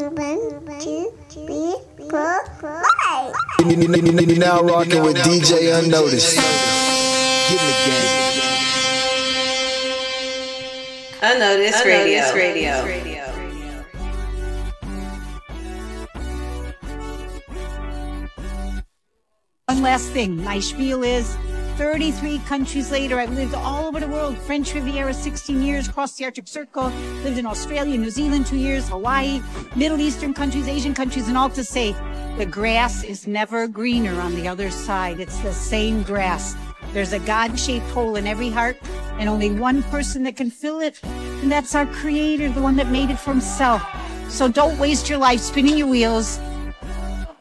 One, two, three, four, five. Now rocking with DJ Unnoticed. Get in the game. Unnoticed, Radio. Radio. One last thing. My spiel is 33 countries later. I've lived all over the world. French Riviera, 16 years, crossed the Arctic Circle, lived in Australia, New Zealand, two years, Hawaii, Middle Eastern countries, Asian countries, and all to say the grass is never greener on the other side. It's the same grass. There's a God shaped hole in every heart and only one person that can fill it. And that's our creator, the one that made it for himself. So don't waste your life spinning your wheels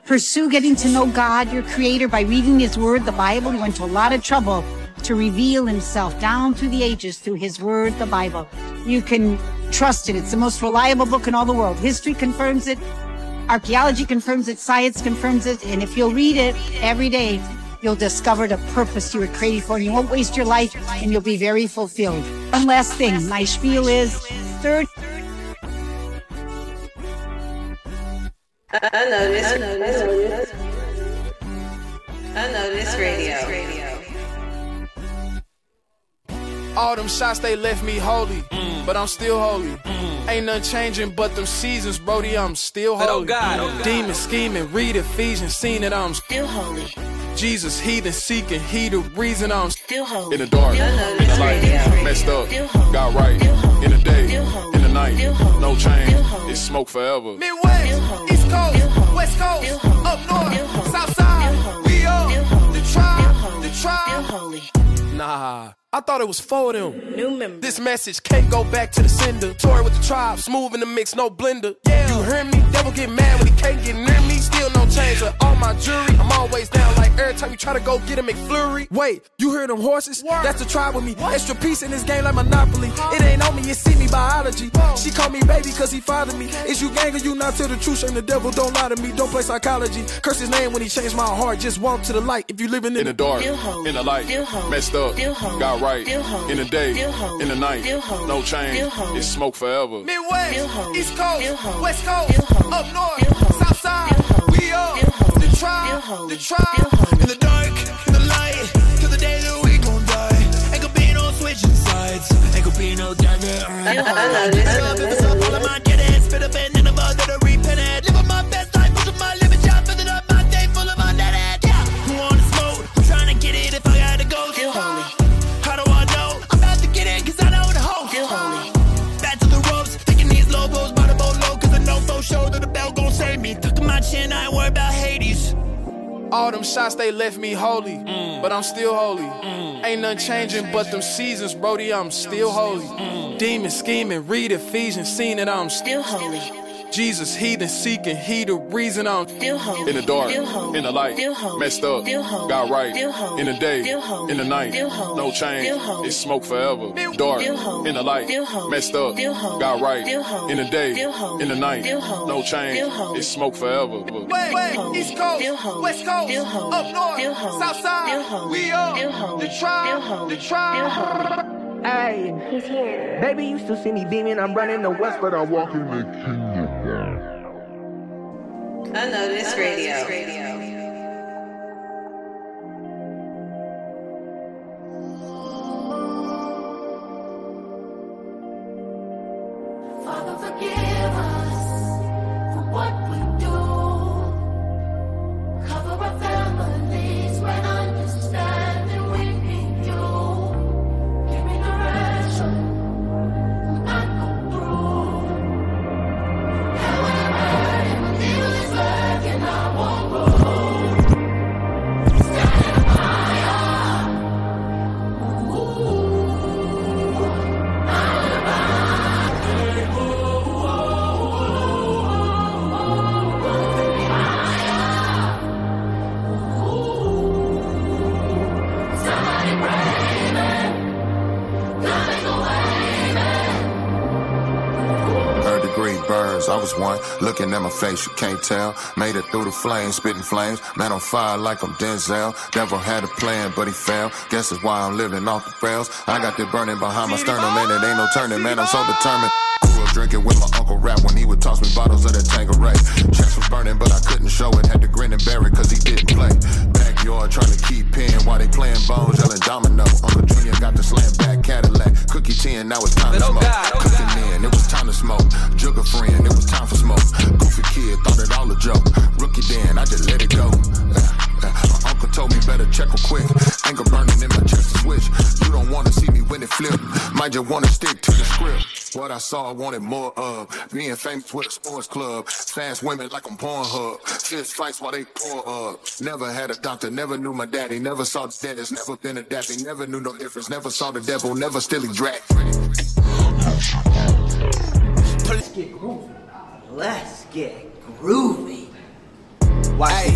Pursue getting to know God, your creator, by reading his word, the Bible. He went to a lot of trouble to reveal himself down through the ages through his word, the Bible. You can trust it. It's the most reliable book in all the world. History confirms it. Archaeology confirms it. Science confirms it. And if you'll read it every day, you'll discover the purpose you were created for. You won't waste your life and you'll be very fulfilled. One last thing. My spiel is third. Unnoticed. Unnoticed. Unnoticed Radio. All them shots they left me holy, mm. but I'm still holy. Mm. Ain't nothing changing but them seasons, Brody. I'm still oh holy. Oh God, oh God. Demon scheming, read Ephesians, seen that I'm Still holy. Jesus, heathen seeking, he the reason I'm Still holy. in the dark, Still in the light, messed up, Still holy. got right, Still holy. In the day, Still holy. in the night, no change, it's smoke forever. Midwest, Still. East Coast, West Coast, up north, South side. We are Still holy. the tribe, the tribe. Nah, I thought it was for them. New member. This message can't go back to the sender. Toy with the tribe, smooth in the mix, no blender. Yeah, you hear me? Devil get mad when he can't get near me. Still no change with all my jewelry. I'm always down like every time you try to go get a McFlurry. Wait, you hear them horses? That's the tribe with me. Extra piece in this game like Monopoly. It ain't on me, you see me biology. She call me baby cause he fathered me. Is you gang or you not tell the truth? Shame the devil, don't lie to me. Don't play psychology. Curse his name when he changed my heart. Just walk to the light if you living in, the dark. Still holy. In the light, Still holy. messed up, Still holy. got right. Still holy. In the day, Still holy. in the night, Still holy. no change. Still holy. It's smoke forever. Midwest, Still holy. East Coast, Still. West Coast, Still holy. Up north, South side. We are the tribe, the tribe. Left me holy, mm. but I'm still holy. Mm. Ain't nothing changing but them seasons, Brody. I'm still holy. Mm. Demon scheming, read Ephesians, seen that I'm Still holy. Jesus, heathen seeking, he the reason I'm Still holy. in the dark, Still holy. in the light, Still holy. messed up, Still holy. got right, Still holy. in the day, Still holy. in the night, Still holy. no change, Still holy. it's smoke forever, dark, Still holy. in the light, Still holy. messed up, Still holy. got right, Still holy. in the day, Still holy. in the night, Still holy. no change, Still holy. it's smoke forever. West, holy. East Coast, Still holy. West Coast, Still holy. up north, Still holy. South side. Still holy. We are Still holy. the tribe, Still holy. the tribe. Still holy. Hey, He's here. baby used to see me beaming. I'm running the west, but I'm walking the kingdom. Unnoticed Radio. Father, Looking at my face, you can't tell. Made it through the flames, spitting flames. Man on fire like I'm Denzel. Devil had a plan, but he failed. Guess that's why I'm living off the rails. I got that burning behind my sternum, and it ain't no turning, man. I'm so determined. Drinking with my uncle rap when he would toss me bottles of that Tanqueray. Chest was burning, but I couldn't show it. Had to grin and bear it cause he didn't play. Backyard trying to keep pen while they playing bones, yelling domino. Uncle Junior got the slam back Cadillac. Cookie 10, now it's time to smoke. Cooking in, it was time to smoke. Jugger friend, it was time for smoke. Goofy kid, thought it all a joke. Rookie then, I just let it go. Uh, uh, my uncle told me better check her quick. Anger burning in my chest to switch. You don't wanna see me when it flip. Might just wanna stick to the script. What I saw, I wanted more of. Being famous with a sports club. Fast women like I'm Pornhub. Fist fights while they pour up. Never had a doctor, never knew my daddy. Never saw the dentist, never been a dappy. Never knew no difference, never saw the devil, never still he drag. Let's get groovy. Let's get groovy. Hey,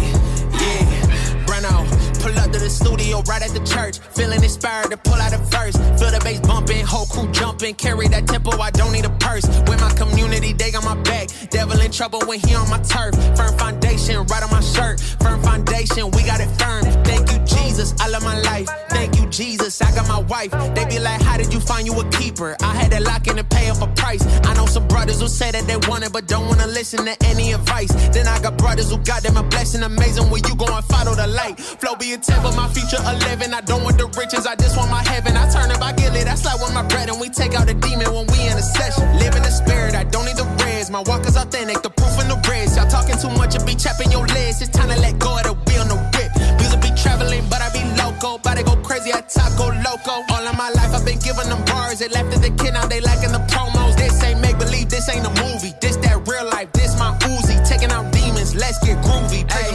yeah, Breno, pull up to the studio right at the church. Feeling inspired to pull out a verse. Feel the bass bumping, whole crew jumping. Carry that tempo, I don't need a purse. With my community, they got my back. Devil in trouble when he on my turf. Firm foundation, right on my shirt. Firm foundation, we got it firm. Thank you, Jesus, I love my life. Thank you, Jesus, I got my wife. They be like, How did you find you a keeper? I had to lock in and pay up a price. I know some brothers who say that they want it, but don't wanna listen to any advice. Then I got brothers who got them a blessing amazing when you go and follow the light. Flow be a temple, my future 11. I don't want the riches, I just want my heaven. I turn up, I get it. That's like when my bread and we take out the demon when we in a session. Live in the spirit, I don't need the reds. My walk is authentic, the proof in the reds. Y'all talking too much, it be chapping your legs. It's time to let go of the wheel on the whip. Music be traveling, but I be loco. To go crazy, I top go loco. All of my life I've been giving them bars. They left as a kid, now they lacking the promos. This ain't make believe, this ain't a movie. This that real life, this my Uzi. Taking out demons, let's get groovy. Praise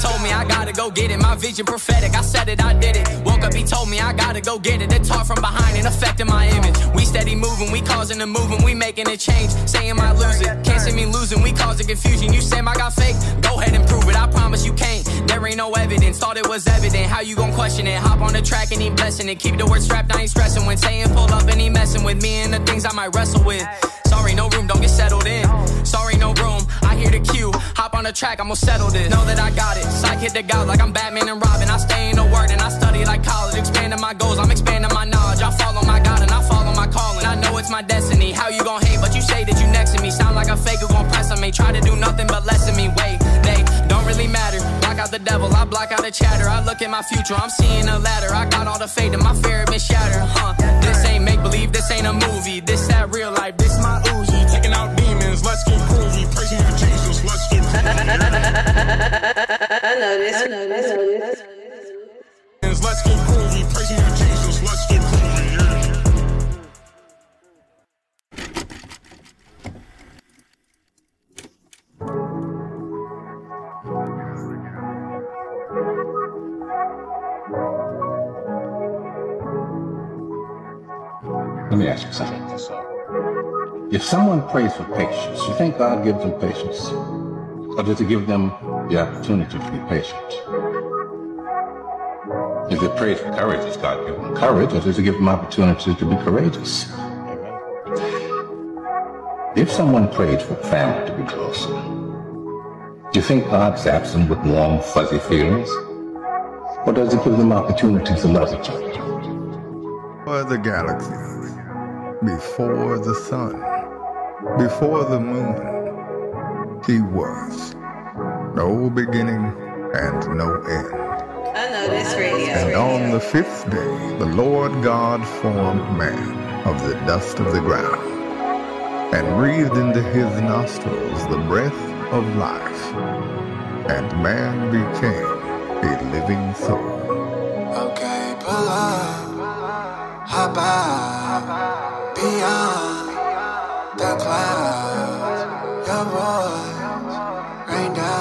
told me I gotta go get it. My vision prophetic. I said it, I did it. Woke up, he told me I gotta go get it. They talk from behind and affecting my image. We steady moving, we causing the movement, we making a change. Saying I lose it, can't see me losing, we causing confusion. You say I got fake, go ahead and prove it. I promise you can't. There ain't no evidence, thought it was evident. How you gon' question it? Hop on the track and he blessing it. Keep the word strapped, I ain't stressing. When saying pull up and he messing with me and the things I might wrestle with. Sorry, no room, don't get settled in. Sorry, no room. I hear the cue. Hop on the track, I'ma settle this. Know that I got it. Psych hit the God like I'm Batman and Robin. I stay in the word and I study like college. Expanding my goals, I'm expanding my knowledge. I follow my God and I follow my calling. I know it's my destiny. How you gon' hate, but you say that you next to me. Sound like a fake who gon' press on me. Try to do nothing but lessen me. Wait, they don't really matter. Block out the devil, I block out the chatter. I look at my future, I'm seeing a ladder. I got all the faith and my fear had been shattered. Huh? This ain't make believe, this ain't a movie. This that real life, this I know this. I know this. I know this. Let's get groovy. Praising you, Jesus, let's get groovy. Yeah. Let me ask you something. If someone prays for patience, you think God gives them patience? Or does he give them the opportunity to be patient? If they pray for courage, does God give them courage, or does he give them opportunity to be courageous? If someone prayed for family to be closer, do you think God zaps them with warm, fuzzy feelings? Or does he give them opportunities to love each other? Before the galaxies, before the sun, before the moon, he was. No beginning and no end. I know this radio. And on the fifth day, the Lord God formed man of the dust of the ground and breathed into his nostrils the breath of life. And man became a living soul. Okay, pull up, hop out, beyond the clouds. Your voice rain down,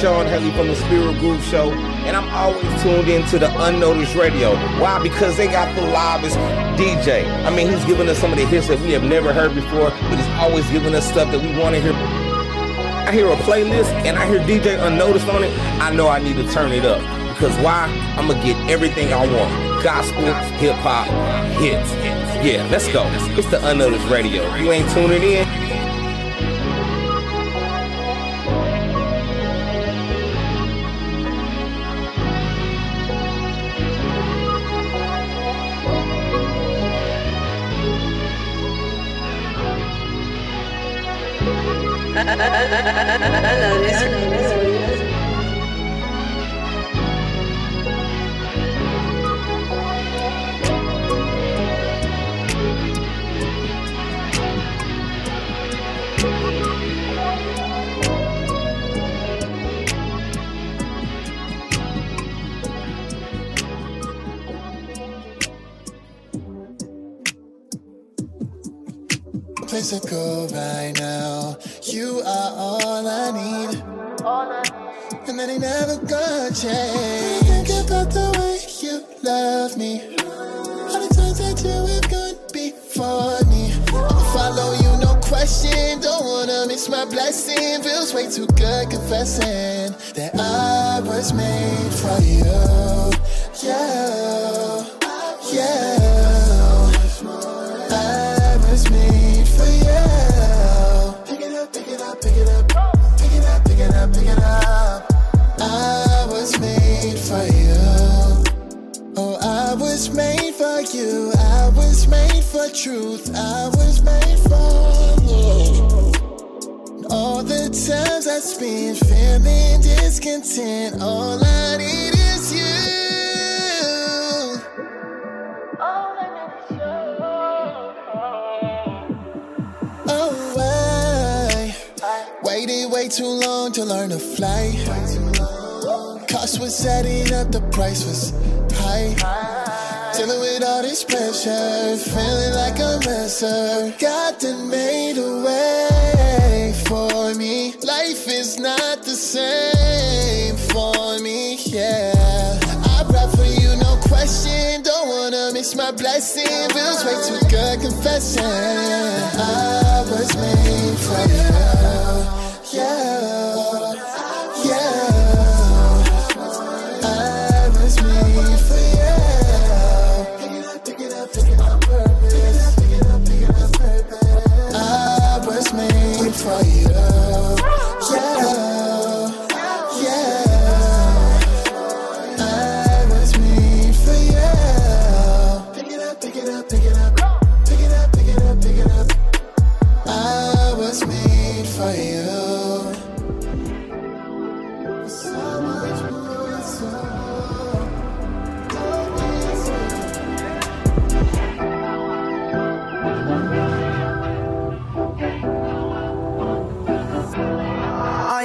Sean Haley from the Spirit Groove Show, and I'm always tuned into the Unnoticed Radio. Why? Because they got the livest DJ. I mean, he's giving us some of the hits that we have never heard before, but he's always giving us stuff that we want to hear. I hear a playlist and I hear DJ Unnoticed on it, I know I need to turn it up. Because why? I'm gonna get everything I want. Gospel, hip hop, hits. Yeah, let's go. It's the Unnoticed Radio. You ain't tuning in? Go right now. You are all I need. And that ain't never gonna change. Think about the way you love me. All the times that you have gone before me. I'ma follow you, no question. Don't wanna miss my blessing. Feels way too good confessing that I was made for you. Yeah. Up, up. Up. I was made for you. Oh, I was made for you. I was made for truth. I was made for. All the times I spent feeling discontent, all I need way too long to learn to fly. Cost was setting up, the price was high. Dealing with all this pressure, feeling like a messer. God done made a way for me. Life is not the same for me, yeah. I rap for you, no question. Don't wanna miss my blessing. Feels way too good confessing. I was made for you, yeah,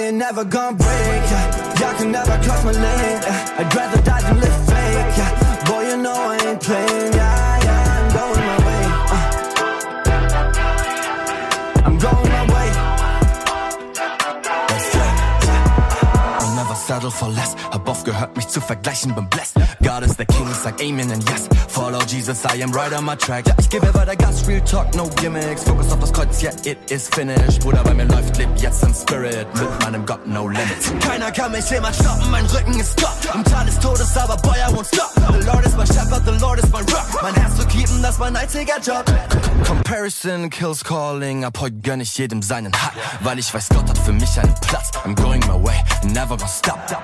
ain't never gonna break, yeah. Y'all can never cross my lane, yeah. I'd rather die than live fake, yeah. Boy, you know I ain't playing, yeah. For less. Hab oft gehört, mich zu vergleichen, bin blessed. God is the King, sag Amen and yes. Follow Jesus, I am right on my track. Ja, ich gebe weiter Gas, real talk, no gimmicks. Fokus auf das Kreuz, yeah, it is finished. Bruder, bei mir läuft, lebt jetzt im Spirit. Mit meinem Gott, no limits. Keiner kann mich jemals stoppen, mein Rücken ist top. Im Tal des Todes, aber boy, I won't stop. The Lord is my shepherd, the Lord is my rock. Mein Herz zu keepen, das mein einziger Job. Comparison kills calling. Ab heute gönn ich jedem seinen High. Weil ich weiß, Gott hat für mich einen Platz. I'm going my way, never gonna stop. I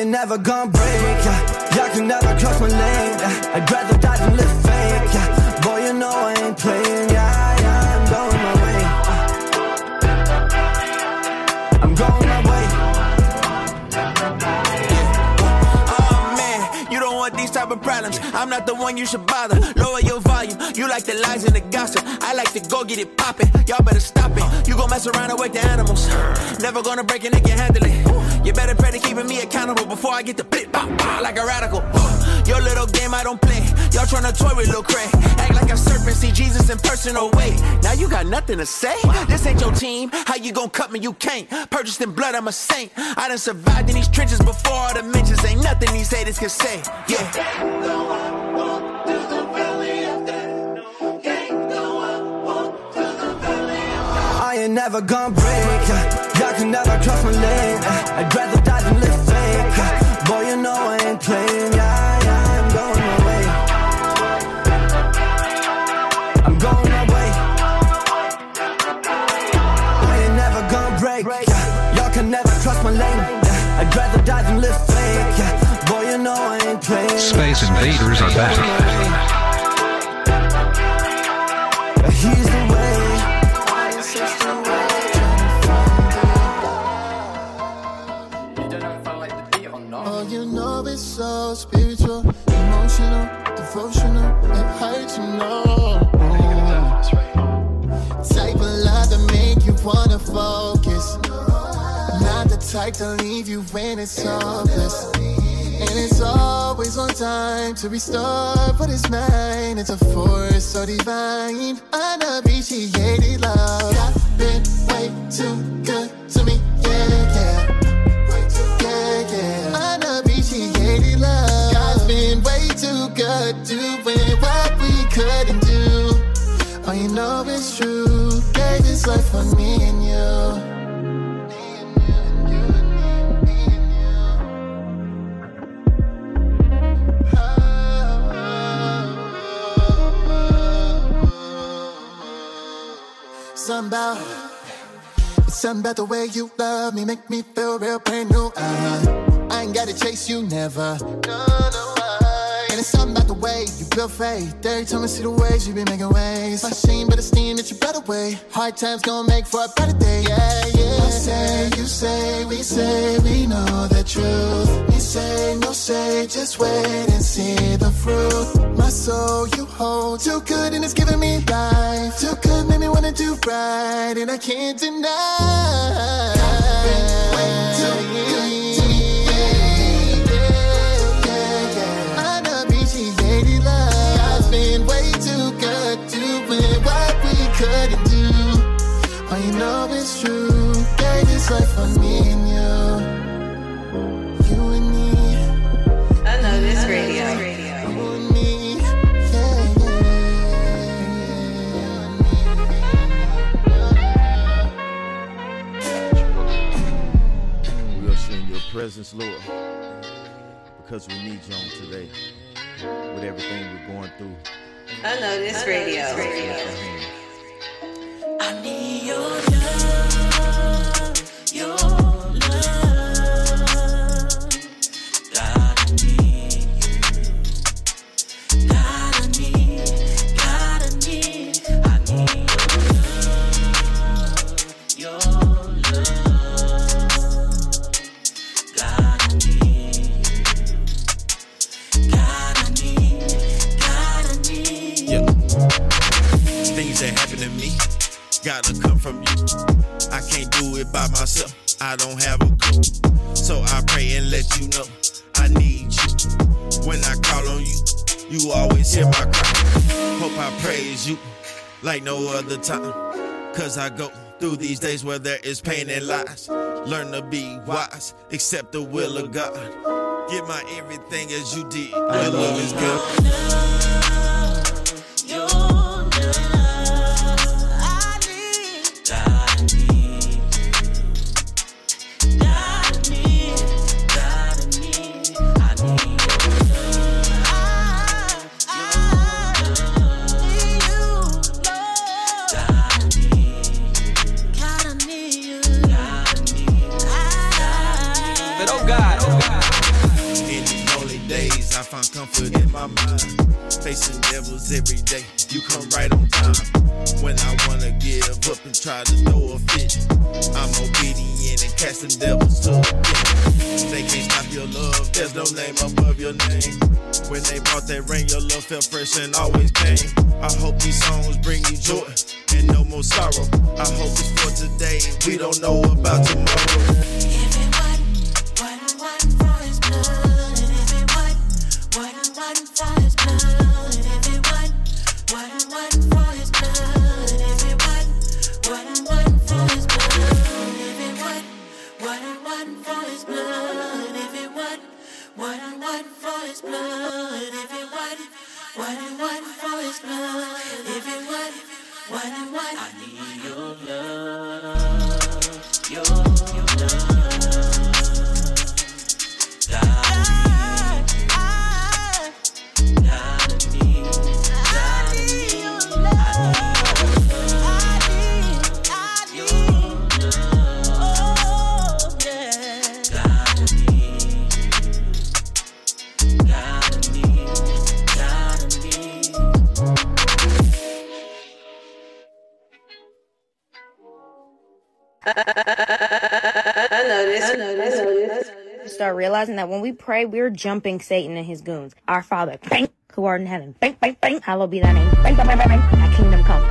ain't never gonna break, yeah. Can never cross my lane, yeah. I'd rather die than live fake, yeah. Boy, you know I ain't playing, yeah, yeah. I'm going my way. I'm going my way. Want these type of problems. I'm not the one you should bother. Lower your volume. You like the lies and the gossip. I like to go get it poppin'. Y'all better stop it. You gon' mess around and wake the animals. Never gonna break it, they can handle it. You better pray to keeping me accountable before I get the blit pop pop like a radical. Uh, your little game I don't play. Y'all tryna toy with Lil Cray. Act like a serpent, see Jesus in person, oh wait. Now you got nothing to say? This ain't your team. How you gon' cut me? You can't. Purchased in blood, I'm a saint. I done survived in these trenches before all the mentions. Ain't nothing these haters can say. Yeah. I ain't never gonna break. Y'all can never my lane. I'd rather die than live fake. Boy, you know I ain't playing, yeah, yeah. I'm going. I'm going. I ain't never gonna break. Y'all can never my lane. I'd rather die than live fake. Boy, you know I ain't playing. Space Invaders are back. Spiritual, emotional, devotional. It hurts, you know. Type of love that make you wanna focus. Not the type to leave you when it's hopeless. And it's always on time to restart what is mine. It's a force so divine. Unappreciated love. You've been way too good to me. Yeah. Yeah, couldn't do. Oh, you know it's true. Gave this life for me and you. Something about, it's something about the way you love me, make me feel real brand new. Uh-huh. I ain't gotta chase you, never. And it's something about the way you build faith. Every time I see the ways you be making ways. My shame, but esteem that you better way. Hard times gonna make for a better day. Yeah, yeah. I say, you say, we say, we know the truth. We say, no say, just wait and see the fruit. My soul you hold too good and it's giving me life. Too good, make me wanna do right, and I can't deny. Too good it's true. Gave his life for me and you. You and me. I know this radio. You and me. Yeah, We are in your presence, Lord, because we need you on today. With everything we're going through, I know this radio. I need your love, that happen to me gotta come from you. I can't do it by myself. I don't have a clue. So I pray and let you know I need you. When I call on you, you always hear my cry. Hope I praise you like no other time. Cause I go through these days where there is pain and lies. Learn to be wise, accept the will of God. Give my everything as you did. Your love is good. Facing devils every day, you come right on time. When I wanna give up and try to throw a fit, I'm obedient and casting devils to. They can't stop your love, there's no name above your name. When they brought that rain, your love felt fresh and always came. I hope these songs bring you joy and no more sorrow. I hope it's for today, we don't know about tomorrow. white for his blood, everyone, waiting, waiting for his blood, everyone, waiting, waiting. I need your love. Start realizing that when we pray, we're jumping Satan and his goons. Our Father, bang, who art in heaven, bang, bang, bang, hallowed be thy name, bang, bang, bang, bang, bang, thy kingdom come.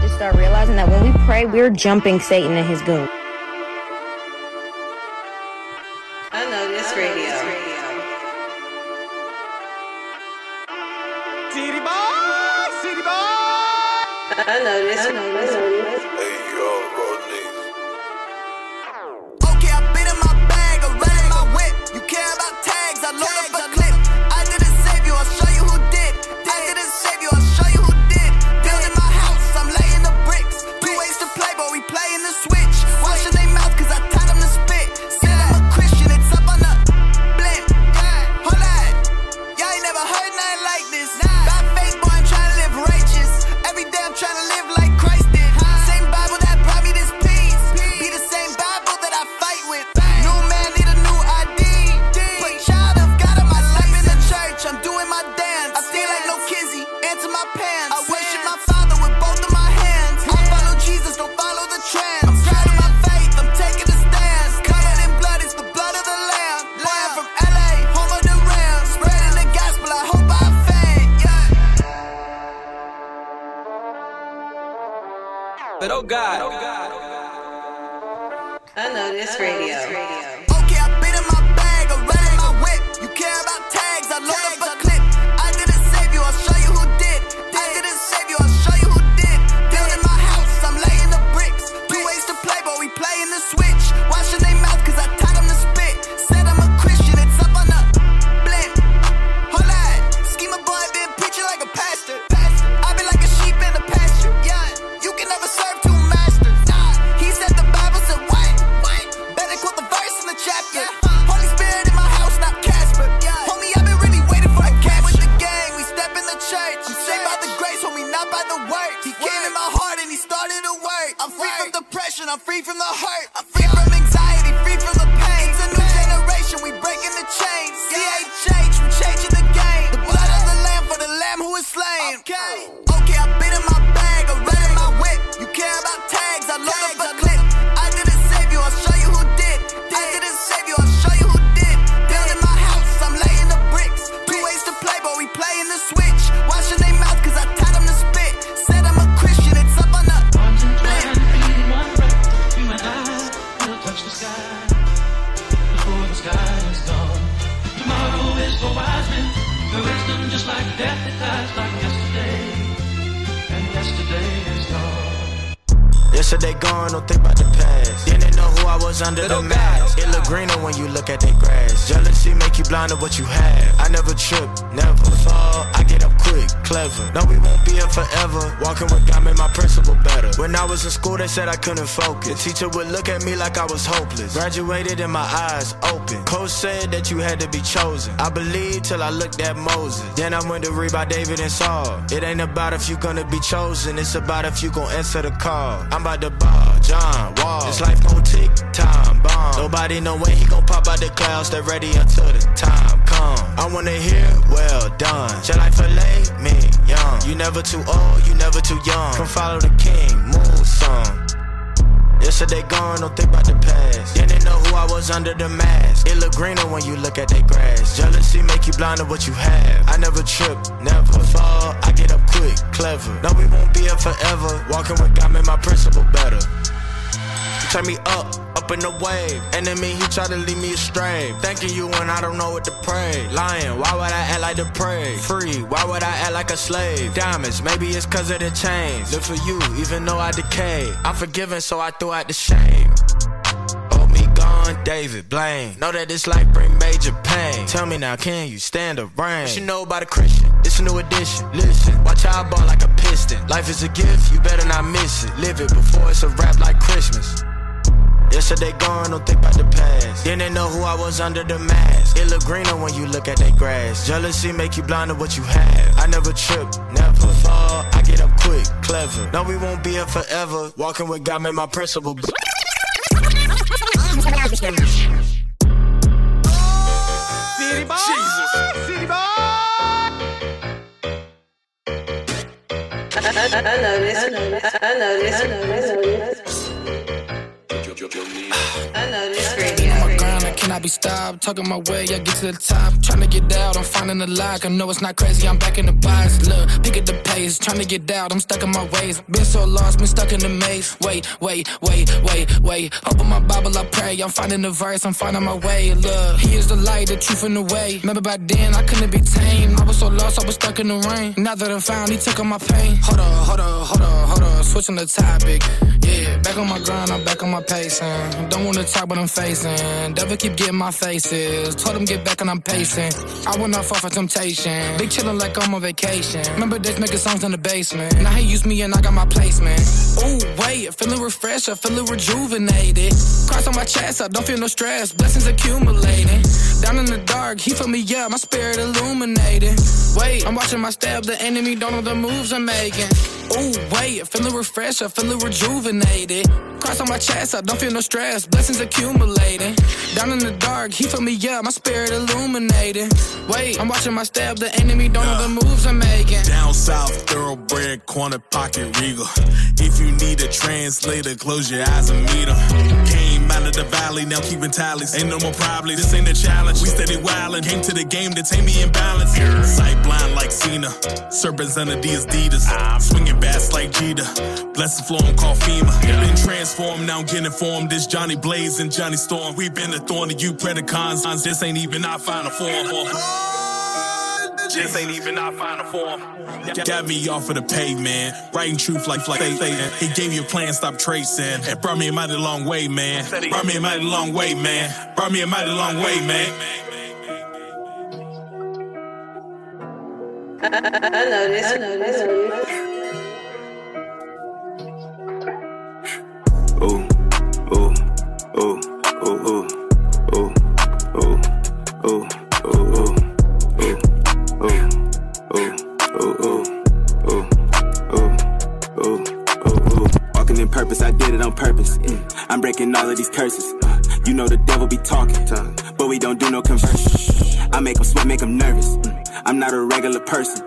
Just start realizing that when we pray, we're jumping Satan and his goons. I noticed radio. City boy, city boy. I noticed. But oh God. I noticed radio. Yesterday gone, don't think about the past. Didn't know who I was under the mask. It look greener when you look at that grass. Jealousy make you blind to what you have. I never trip, never fall. I get up quick, clever. No, we won't be here forever. Walking with God made my principle better. When I was in school, they said I couldn't focus. The teacher would look at me like I was hopeless. Graduated and my eyes open. Coach said that you had to be chosen. I believed till I looked at Moses. Then I went to read by David and Saul. It ain't about if you gonna be chosen, it's about if you gon' answer the call. I'm about to ball, John Wall. This life gon' tick, time bomb. Nobody know when he gon' pop out the clouds. They ready until the time come. I wanna hear, well done. Shall I fillet me young? You never too old, you never too young. Come follow the king, move some. Yesterday gone, don't think about the past. Didn't know who I was under the mask. It look greener when you look at that grass. Jealousy make you blind to what you have. I never trip, never fall. I get up quick, clever. No, we won't be here forever. Walking with God made my principle better. You turn me up, up in the wave. Enemy, he try to lead me astray. Thanking you when I don't know what to pray. Lying, why would I act like to pray? Free, why would I act like a slave? Diamonds, maybe it's cause of the chains. Live for you, even though I decay. I'm forgiven, so I threw out the shame. Hold me gone, David, Blaine. Know that this life bring major pain. Tell me now, can you stand the rain? What you know about a Christian? It's a new edition. Listen, watch how I ball like a piston. Life is a gift, you better not miss it. Live it before it's a rap like Christmas. Yesterday gone, don't think about the past. Then they know who I was under the mask. It look greener when you look at that grass. Jealousy make you blind to what you have. I never trip, never fall. I get up quick, clever. No, we won't be here forever. Walking with God made my principle. City boy. Jesus. City boy. I, I, I know this. I know this. I know this. I know this. I know this radio. I be stopped. Talking my way, I get to the top. Trying to get out, I'm finding the lock. I know it's not crazy, I'm back in the box. Look, pick at the pace. Trying to get out, I'm stuck in my ways. Been so lost, been stuck in the maze. Wait, wait, wait, wait, wait. Open my Bible, I pray. I'm finding the verse, I'm finding my way. Look, He is the light, the truth, and the way. Remember back then, I couldn't be tamed. I was so lost, I was stuck in the rain. Now that I'm found, He took all my pain. Hold on, hold on, hold on, hold on. Switching the topic. Yeah, back on my grind, I'm back on my pacing. Don't wanna talk, but I'm facing. Devil keep getting my faces. Told him get back and I'm pacing. I will not fall for temptation. Big chillin' like I'm on vacation. Remember days making songs in the basement. Now he used me and I got my placement. Ooh, wait, feeling refreshed, I feeling rejuvenated. Cross on my chest, I don't feel no stress. Blessings accumulating. Down in the dark, he filled me up, my spirit illuminated. Wait, I'm watching my step, the enemy don't know the moves I'm making. Ooh, wait, feeling refreshed, I feeling rejuvenated. Cross on my chest, I don't feel no stress. Blessings accumulating. Down in the dark, he filled me up, my spirit illuminated. Wait, I'm watching my step, the enemy don't know the moves I'm making. Down south, thoroughbred, corner pocket regal. If you need a translator, close your eyes and meet 'em. Came out of the valley, now keeping tallies. Ain't no more problems, this ain't a challenge. We steady wildin', came to the game to take me in balance. Sight blind like Cena, serpents under the Adidas. Swinging bats like Jeter, blessed flow I'm called FEMA. Transformed, now I'm getting formed. This Johnny Blaze and Johnny Storm. We've been a thorn to you, Predacons. This ain't even our final form. This ain't even our final form. Got me off of the pavement, writing truth like like they. He gave you a plan, stop tracing. It brought me a mighty long way, man. Brought me a mighty long way, man. Brought me a mighty long way, man. I, know this. I this. I'm breaking all of these curses. You know the devil be talking, but we don't do no conversion. I make them sweat, make them nervous. I'm not a regular person.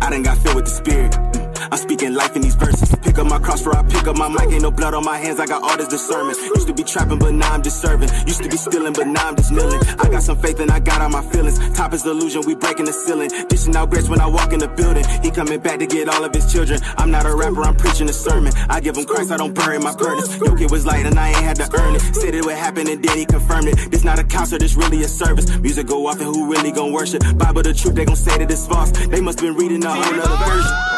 I done got filled with the spirit. I'm speaking life in these verses. Pick up my cross for I pick up my mic. Ain't no blood on my hands. I got all this discernment. Used to be trapping, but now I'm just serving. Used to be stealing, but now I'm just kneeling. I got some faith and I got all my feelings. Top is illusion, we breaking the ceiling. Dishing out grace when I walk in the building. He coming back to get all of his children. I'm not a rapper, I'm preaching a sermon. I give him Christ, I don't bury my burdens. Your kid was light and I ain't had to earn it. Said it would happen and then he confirmed it. This not a concert, this really a service. Music go off and who really gon' worship? Bible the truth, they gon' say that it's false. They must been reading a whole other version.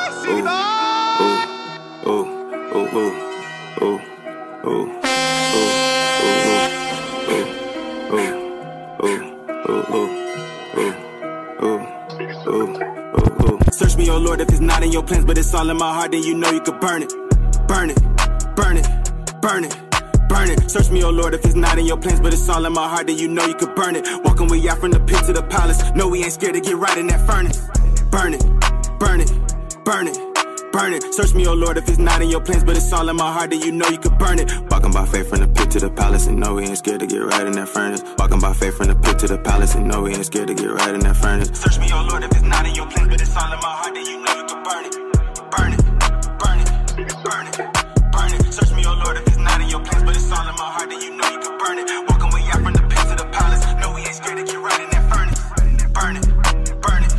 Search me, oh Lord, if it's not in your plans, but it's all in my heart, then you know you could burn it. Burn it, burn it, burn it. Burn it. Search me, oh Lord, if it's not in your plans, but it's all in my heart, then you know you could burn it. Walking way out from the pit to the palace. No, we ain't scared to get right in that furnace. Burn it, burn it, burn it. Burn it. Search me, oh Lord, if it's not in your plans, but it's all in my heart, then you know you could burn it. Walking by faith from the pit to the palace, and no, we ain't scared to get right in that furnace. Walking by faith from the pit to the palace, and no, we ain't scared to get right in that furnace. Search me, oh Lord, if it's not in your plans, but it's all in my heart, then you know you could burn it. Burn it, burn it, burn it, burn it. Search me, oh Lord, if it's not in your plans, but it's all in my heart, then you know you could burn it. Walking way out from the pit to the palace, no, we ain't scared to get right in that furnace. Burn it, burn it,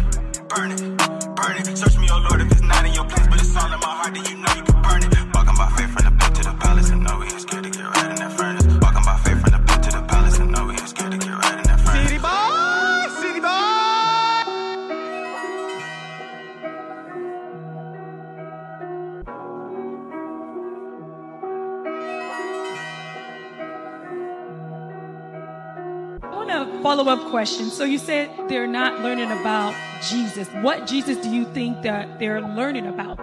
burn it, burn it. Search you know you can burn it. Walking by faith from the pit to the palace, and know we ain't scared to get right in that furnace. Walking by faith from the pit to the palace, and know we ain't scared to get right in that furnace. City boy, city boy. I want a follow-up question. So you said they're not learning about Jesus. What Jesus do you think that they're learning about?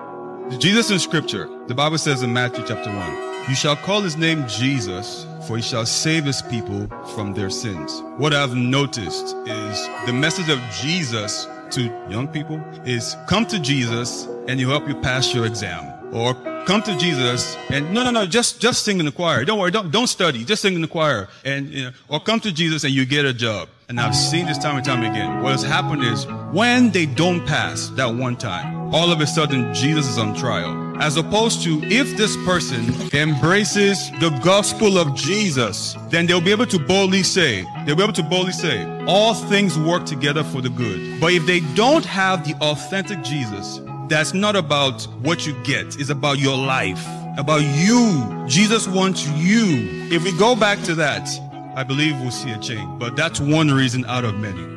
Jesus in scripture, the Bible says in Matthew chapter 1, you shall call his name Jesus, for he shall save his people from their sins. What I've noticed is the message of Jesus to young people is come to Jesus and he'll help you pass your exam. Or come to Jesus and no, no, no, just, just sing in the choir. Don't worry. Don't, don't study. Just sing in the choir. And, you know, or come to Jesus and you get a job. And I've seen this time and time again. What has happened is when they don't pass that one time, all of a sudden Jesus is on trial. As opposed to if this person embraces the gospel of Jesus, then they'll be able to boldly say, they'll be able to boldly say, all things work together for the good. But if they don't have the authentic Jesus, that's not about what you get, it's about your life, about you. Jesus wants you. If we go back to that, I believe we'll see a change. But that's one reason out of many.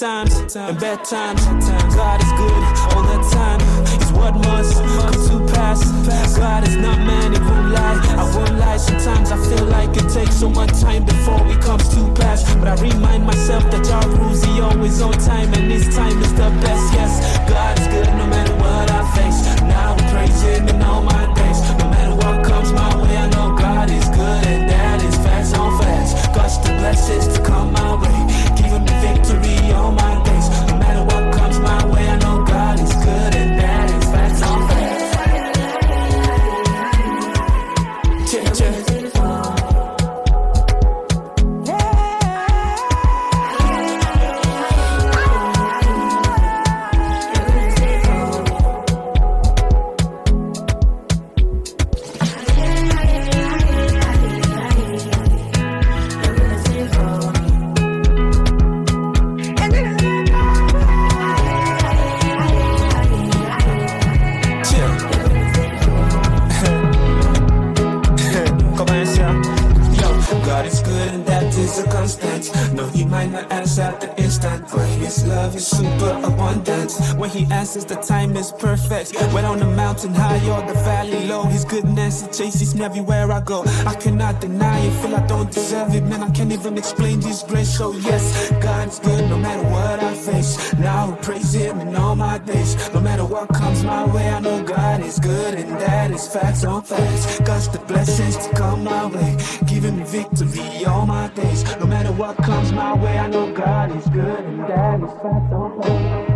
Times and bad times, God is good all the time. It's what must come to pass. God is not man, it won't lie. I won't lie. Sometimes I feel like it takes so much time before it comes to pass. But I remind myself that Jah rules, He always on time, and His time is the best. Yes, God is good no matter what I face. Now I praise Him in all my days. No matter what comes my way, I know God is good, and that is facts on facts. God's the blessings to come God is good and that is a constant. No, He might not answer at the instant, but His love is super abundant. When He answers, the time is perfect. When on the mountain high or the valley low, His goodness it chases me everywhere I go. I cannot deny it, feel I don't deserve it, man. I can't even explain this grace. So yes, God is good no matter what I face. Now I praise Him in all my days. No matter what comes my way, I know God is good, and that is facts on facts. God's the blessings to come my way, giving me victory all my days. No matter what comes my way, I know God is good, and that is facts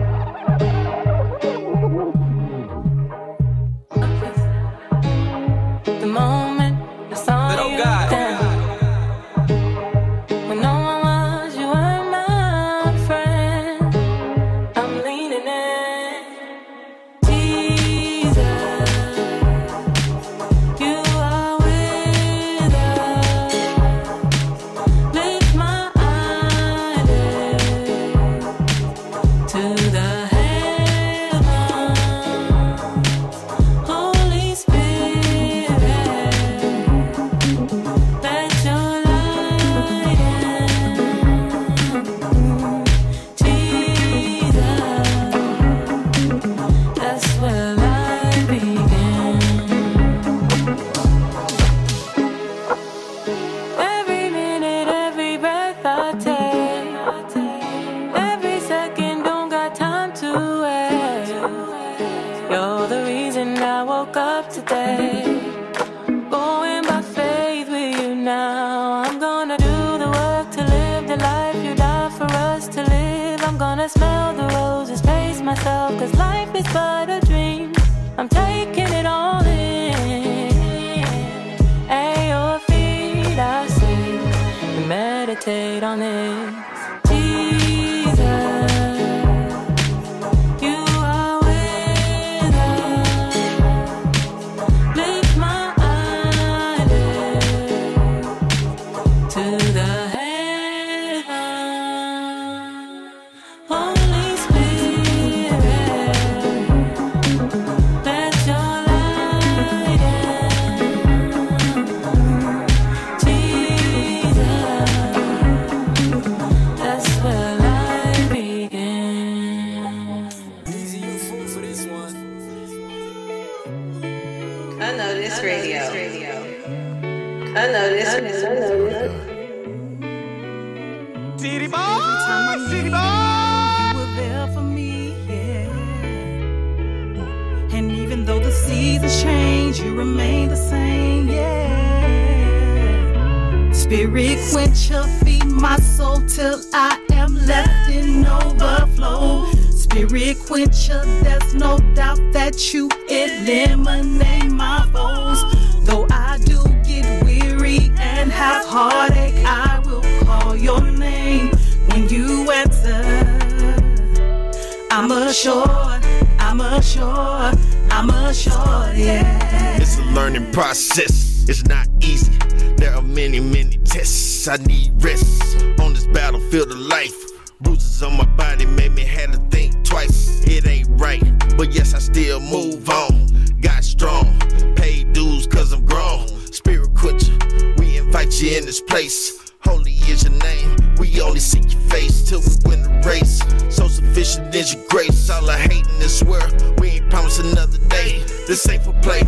We only seek your face till we win the race. So sufficient is your grace. All I hate in this world, we ain't promised another day. This ain't for play.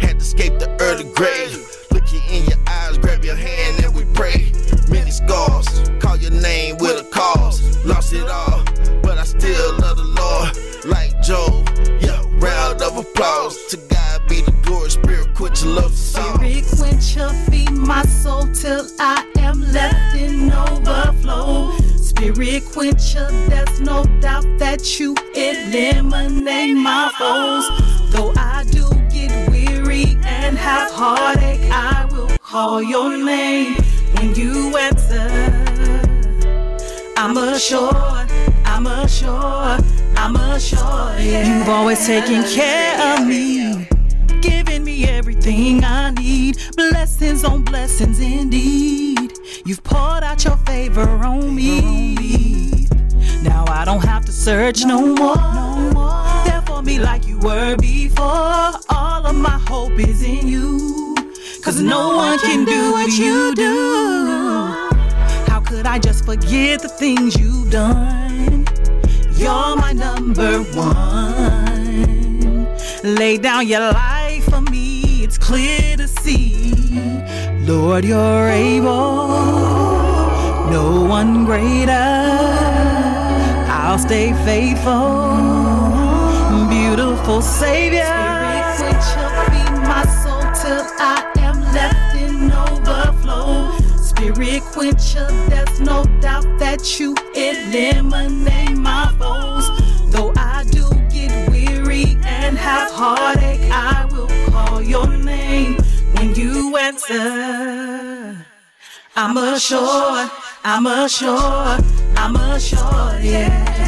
Had to escape the early grave. Look you in your eyes, grab your hand and we pray. Many scars, call your name with a cause. Lost it all, but I still love the Lord. Like Job, yeah, round of applause. To God be the glory, spirit quencher, love the song. Spirit quencher, feed my soul till I am left in overflow. Spirit quencher, there's no doubt that you eliminate my foes. Though I do get weary and have heartache, I will call your name when you answer. I'm assured, I'm assured, I'm assured. Yeah. You've always taken care of me, giving me everything I need. Blessings on blessings indeed. You've poured out your favor on me. Now I don't have to search no more. No more. There for me like you were before. All of my hope is in you. Cause no one can do what you do. How could I just forget the things you've done? You're my number one. Lay down your life clear to see. Lord, you're able, no one greater. I'll stay faithful, beautiful Savior. Spirit, quencher, feed my soul till I am left in overflow. Spirit quencher, there's no doubt that you eliminate my foes. Though I do get weary and have heartache, I answer. I'm assured, I'm assured, I'm assured, yeah.